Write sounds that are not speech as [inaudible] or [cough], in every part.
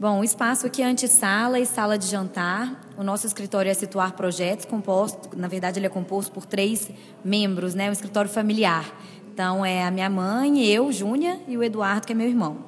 Bom, o espaço aqui é antessala e sala de jantar. O nosso escritório é Situar Projetos, composto, na verdade ele é composto por três membros, né? Um escritório familiar. Então é a minha mãe, eu, Júnia e o Eduardo, que é meu irmão.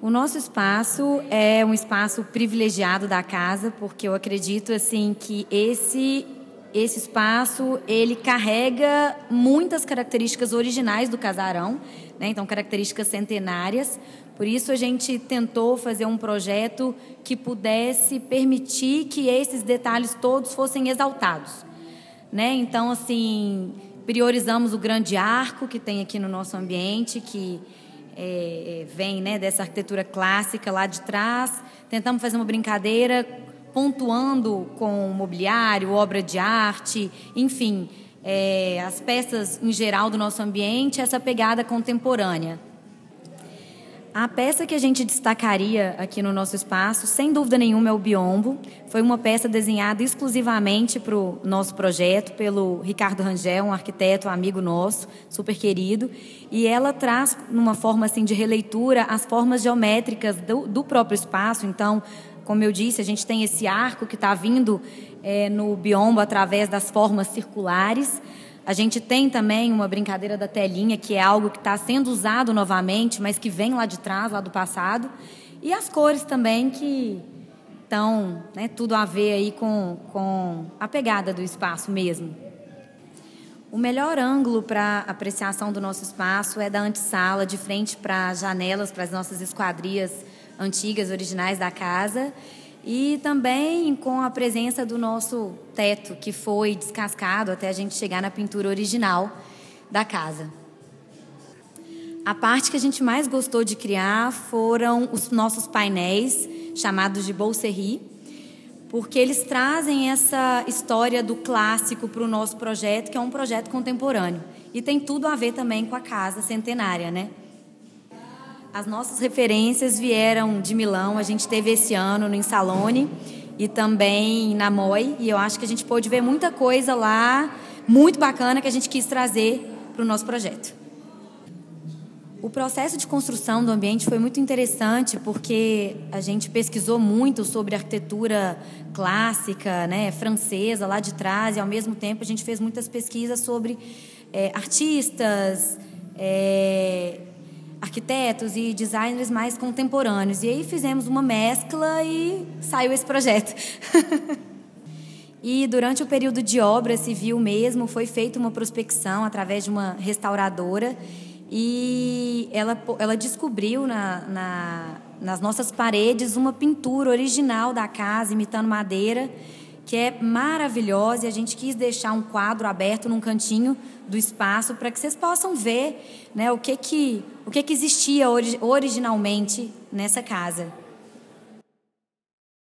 O nosso espaço é um espaço privilegiado da casa, porque eu acredito assim que esse esse espaço ele carrega muitas características originais do casarão, né? então características centenárias. Por isso a gente tentou fazer um projeto que pudesse permitir que esses detalhes todos fossem exaltados. Né? Então, assim, priorizamos o grande arco que tem aqui no nosso ambiente, que é, vem né, dessa arquitetura clássica lá de trás. Tentamos fazer uma brincadeira pontuando com mobiliário, obra de arte, enfim, é, as peças em geral do nosso ambiente, essa pegada contemporânea. A peça que a gente destacaria aqui no nosso espaço, sem dúvida nenhuma, é o Biombo. Foi uma peça desenhada exclusivamente para o nosso projeto, pelo Ricardo Rangel, um arquiteto amigo nosso, super querido. E ela traz, numa forma assim de releitura, as formas geométricas do, do próprio espaço. Então, como eu disse, a gente tem esse arco que está vindo é, no biombo através das formas circulares. A gente tem também uma brincadeira da telinha, que é algo que está sendo usado novamente, mas que vem lá de trás, lá do passado. E as cores também, que estão né, tudo a ver aí com, com a pegada do espaço mesmo. O melhor ângulo para apreciação do nosso espaço é da antessala, de frente para as janelas, para as nossas esquadrias antigas, originais da casa, e também com a presença do nosso teto, que foi descascado até a gente chegar na pintura original da casa. A parte que a gente mais gostou de criar foram os nossos painéis, chamados de bolserie, porque eles trazem essa história do clássico para o nosso projeto, que é um projeto contemporâneo. E tem tudo a ver também com a casa centenária, né? As nossas referências vieram de Milão, a gente teve esse ano no Insalone e também na MOI, e eu acho que a gente pôde ver muita coisa lá, muito bacana, que a gente quis trazer para o nosso projeto. O processo de construção do ambiente foi muito interessante porque a gente pesquisou muito sobre arquitetura clássica, né, francesa lá de trás e ao mesmo tempo a gente fez muitas pesquisas sobre é, artistas, é, arquitetos e designers mais contemporâneos. E aí fizemos uma mescla e saiu esse projeto. [laughs] e durante o período de obra civil mesmo, foi feita uma prospecção através de uma restauradora e ela, ela descobriu na, na, nas nossas paredes uma pintura original da casa, imitando madeira, que é maravilhosa e a gente quis deixar um quadro aberto num cantinho do espaço para que vocês possam ver né, o, que, que, o que, que existia ori originalmente nessa casa.